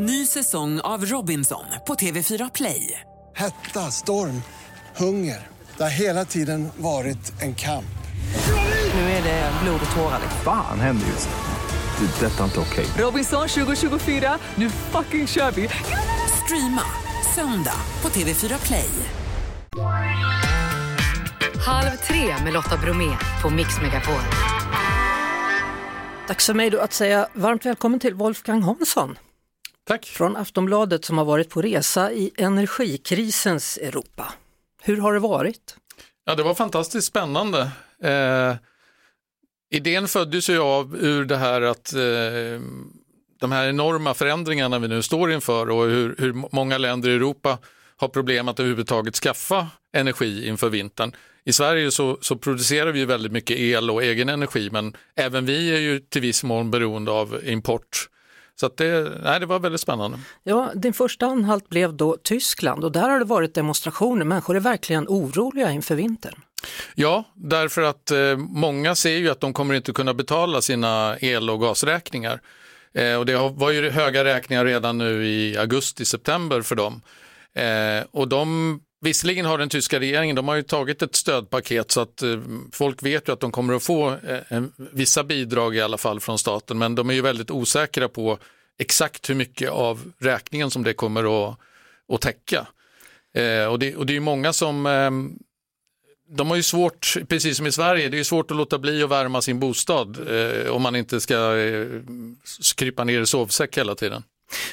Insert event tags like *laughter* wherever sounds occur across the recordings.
Ny säsong av Robinson på TV4 Play. Hetta, storm, hunger. Det har hela tiden varit en kamp. Nu är det blod och tårar. Fan händer just nu. Det. är Detta är inte okej. Robinson 2024, nu fucking kör vi! Streama söndag på TV4 Play. Halv tre med Lotta Bromé på Mix Megapol. Dags för mig då att säga varmt välkommen till Wolfgang Hansson Tack. från Aftonbladet som har varit på resa i energikrisens Europa. Hur har det varit? Ja, det var fantastiskt spännande. Eh, idén föddes ju av ur det här att eh, de här enorma förändringarna vi nu står inför och hur, hur många länder i Europa har problem att överhuvudtaget skaffa energi inför vintern. I Sverige så, så producerar vi väldigt mycket el och egen energi men även vi är ju till viss mån beroende av import. Så det, nej, det var väldigt spännande. Ja, din första anhalt blev då Tyskland och där har det varit demonstrationer. Människor är verkligen oroliga inför vintern. Ja, därför att eh, många ser ju att de kommer inte kunna betala sina el och gasräkningar. Eh, och det var ju höga räkningar redan nu i augusti-september för dem. Eh, och de, visserligen har den tyska regeringen, de har ju tagit ett stödpaket så att eh, folk vet ju att de kommer att få eh, vissa bidrag i alla fall från staten, men de är ju väldigt osäkra på exakt hur mycket av räkningen som det kommer att, att täcka. Eh, och, det, och det är ju många som ehm, de har ju svårt, precis som i Sverige, det är svårt att låta bli att värma sin bostad eh, om man inte ska eh, krypa ner i sovsäck hela tiden.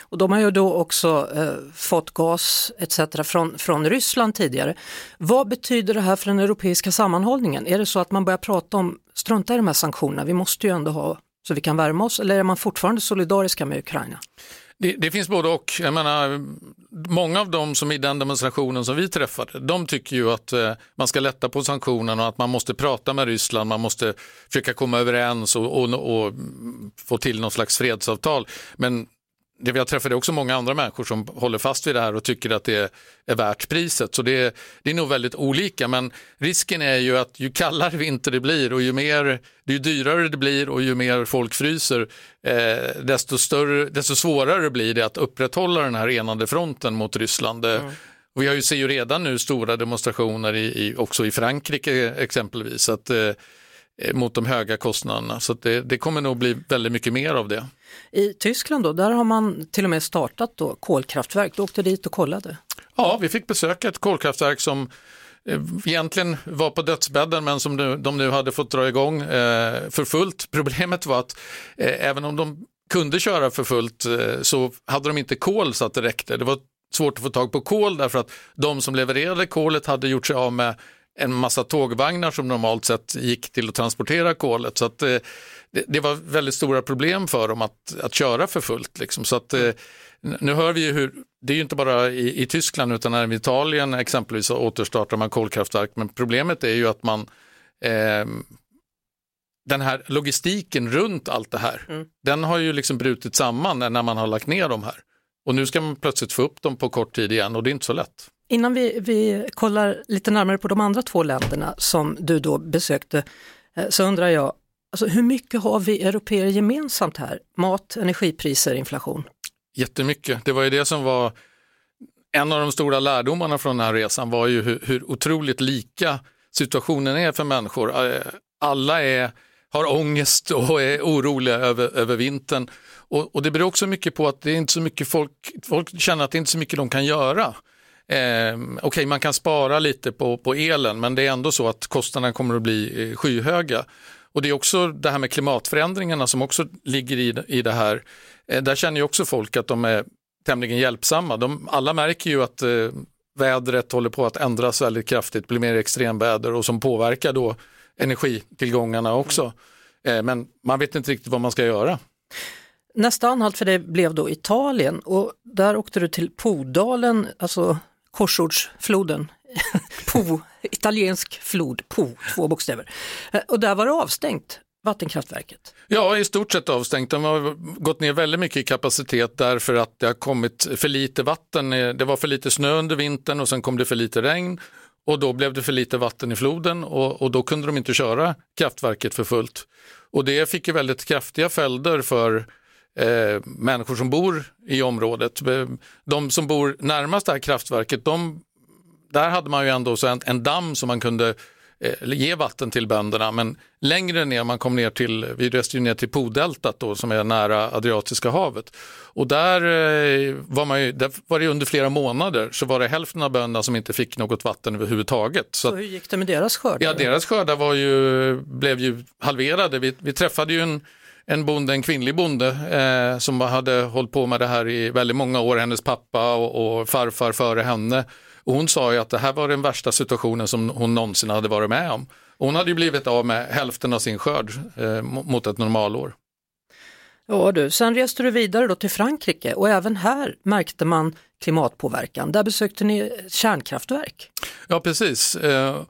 Och de har ju då också eh, fått gas etc. Från, från Ryssland tidigare. Vad betyder det här för den europeiska sammanhållningen? Är det så att man börjar prata om, strunta i de här sanktionerna, vi måste ju ändå ha så vi kan värma oss, eller är man fortfarande solidariska med Ukraina? Det, det finns både och. Jag menar, många av dem som i den demonstrationen som vi träffade, de tycker ju att eh, man ska lätta på sanktionerna och att man måste prata med Ryssland, man måste försöka komma överens och, och, och få till någon slags fredsavtal. Men det träffat är också många andra människor som håller fast vid det här och tycker att det är värt priset. Så det, det är nog väldigt olika, men risken är ju att ju kallare vinter det blir och ju, mer, ju dyrare det blir och ju mer folk fryser, eh, desto, större, desto svårare blir det att upprätthålla den här enande fronten mot Ryssland. Eh, Och vi har ju, ser ju redan nu stora demonstrationer i, i, också i Frankrike exempelvis. Att, eh, mot de höga kostnaderna. Så det, det kommer nog bli väldigt mycket mer av det. I Tyskland då, där har man till och med startat då kolkraftverk, du åkte dit och kollade. Ja, vi fick besöka ett kolkraftverk som eh, egentligen var på dödsbädden men som nu, de nu hade fått dra igång eh, för fullt. *laughs* Problemet var att eh, även om de kunde köra för fullt eh, så hade de inte kol så att det räckte. Det var svårt att få tag på kol därför att de som levererade kolet hade gjort sig av med en massa tågvagnar som normalt sett gick till att transportera kolet. Så att, eh, det, det var väldigt stora problem för dem att, att köra för fullt. Liksom. Så att, eh, nu hör vi ju hur, det är ju inte bara i, i Tyskland utan även i Italien exempelvis återstartar man kolkraftverk. Men problemet är ju att man eh, den här logistiken runt allt det här, den har ju liksom brutit samman när man har lagt ner de här. Och nu ska man plötsligt få upp dem på kort tid igen och det är inte så lätt. Innan vi, vi kollar lite närmare på de andra två länderna som du då besökte eh, så undrar jag, alltså hur mycket har vi europeer gemensamt här? Mat, energipriser, inflation? Jättemycket. Det var ju det som var en av de stora lärdomarna från den här resan var ju hur, hur otroligt lika situationen är för människor. Eh, alla är, har ångest och är oroliga över, över vintern. Och, och det beror också mycket på att det är inte så mycket folk, folk känner att det inte är så mycket de kan göra. Eh, Okej, man kan spara lite på, på elen men det är ändå så att kostnaderna kommer att bli eh, skyhöga. Och det är också det här med klimatförändringarna som också ligger i, i det här. Eh, där känner ju också folk att de är tämligen hjälpsamma. De, alla märker ju att eh, vädret håller på att ändras väldigt kraftigt, blir mer extremväder och som påverkar då energitillgångarna också. Eh, men man vet inte riktigt vad man ska göra. Nästa anhalt för dig blev då Italien och där åkte du till Podalen, alltså korsordsfloden. *laughs* po, italiensk flod, Po, två bokstäver. Eh, och där var det avstängt, vattenkraftverket. Ja, i stort sett avstängt. De har gått ner väldigt mycket i kapacitet därför att det har kommit för lite vatten. Eh, det var för lite snö under vintern och sen kom det för lite regn och då blev det för lite vatten i floden och, och då kunde de inte köra kraftverket för fullt. Och det fick ju väldigt kraftiga följder för eh, människor som bor i området. Eh, De som bor närmast det här kraftverket, de, där hade man ju ändå så en, en damm som man kunde eh, ge vatten till bönderna. Men längre ner, man kom ner till, vi reste ju ner till Podeltat då, som är nära Adriatiska havet. Och där, eh, var man ju, där var det under flera månader så var det hälften av bönderna som inte fick något vatten överhuvudtaget. Så Så hur gick det med deras skördar? Ja, deras skördar var ju, blev ju halverade. Vi, vi träffade ju en, en bonde, en kvinnlig bonde eh, som hade hållit på med det här i väldigt många år, hennes pappa och, och farfar före henne. Och hon sa ju att det här var den värsta situationen som hon någonsin hade varit med om. Och hon hade ju blivit av med hälften av sin skörd eh, mot ett normalår. Ja du, sen reste du vidare då till Frankrike och även här märkte man klimatpåverkan. Där besökte ni kärnkraftverk. Ja, precis. Eh,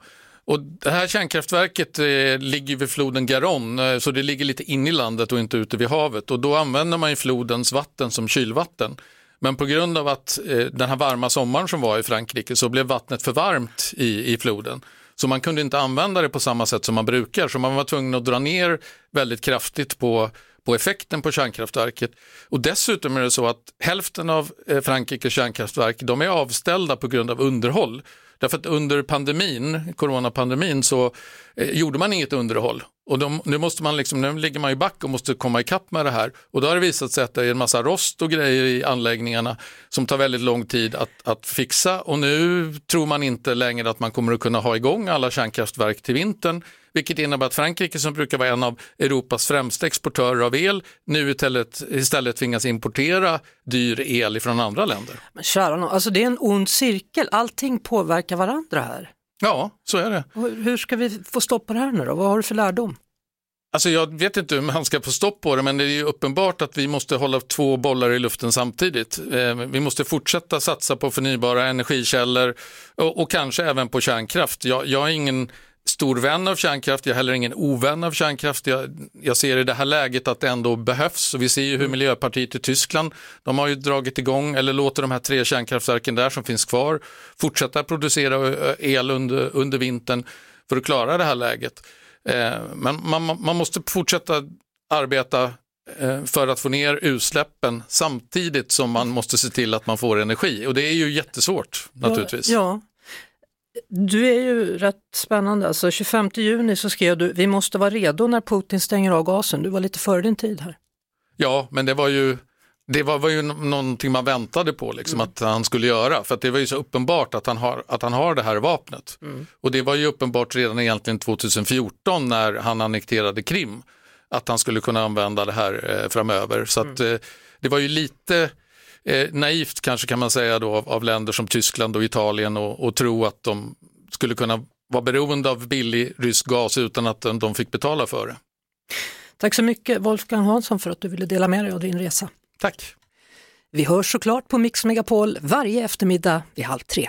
och det här kärnkraftverket eh, ligger vid floden Garonne, eh, så det ligger lite in i landet och inte ute vid havet. Och då använder man ju flodens vatten som kylvatten. Men på grund av att eh, den här varma sommaren som var i Frankrike så blev vattnet för varmt i, i floden. Så man kunde inte använda det på samma sätt som man brukar. Så man var tvungen att dra ner väldigt kraftigt på, på effekten på kärnkraftverket. Och dessutom är det så att hälften av eh, Frankrikes kärnkraftverk de är avställda på grund av underhåll. Därför att under pandemin, coronapandemin så eh, gjorde man inget underhåll. Och de, nu, måste man liksom, nu ligger man ju back och måste komma ikapp med det här. Och då har det visat sig att det är en massa rost och grejer i anläggningarna som tar väldigt lång tid att, att fixa. Och nu tror man inte längre att man kommer att kunna ha igång alla kärnkraftverk till vintern. Vilket innebär att Frankrike som brukar vara en av Europas främsta exportörer av el nu istället, istället tvingas importera dyr el från andra länder. Men kära alltså det är en ond cirkel, allting påverkar varandra här. Ja, så är det. Hur ska vi få stopp på det här nu då? Vad har du för lärdom? Alltså jag vet inte hur man ska få stopp på det, men det är ju uppenbart att vi måste hålla två bollar i luften samtidigt. Eh, Vi måste fortsätta satsa på förnybara energikällor och, och kanske även på kärnkraft. Jag, jag är ingen stor vän av kärnkraft, jag är heller ingen ovän av kärnkraft. Jag, jag ser i det här läget att det ändå behövs och vi ser ju hur Miljöpartiet i Tyskland, de har ju dragit igång eller låter de här tre kärnkraftverken där som finns kvar fortsätta producera el under, under vintern för att klara det här läget. Eh, Men man, man måste fortsätta arbeta eh, för att få ner utsläppen samtidigt som man måste se till att man får energi. Och det är ju jättesvårt naturligtvis. Ja. Du är ju rätt spännande, alltså 25 juni så skrev du vi måste vara redo när Putin stänger av gasen. Du var lite före din tid här. Ja, men det var ju, det var, var ju nå- någonting man väntade på liksom, att han skulle göra. För det var ju så uppenbart att han har, att han har det här vapnet. Och det var ju uppenbart redan egentligen 2014 när han annekterade Krim. Att han skulle kunna använda det här eh, framöver. Så att, eh, det var ju lite eh, naivt kanske kan man säga då av, av länder som Tyskland och Italien och, och tro att de skulle kunna vara beroende av billig rysk gas utan att de, fick betala för det. Tack så mycket Wolfgang Hansson för att du ville dela med dig av din resa. Tack! Vi hörs såklart på Mix Megapol varje eftermiddag vid halv tre.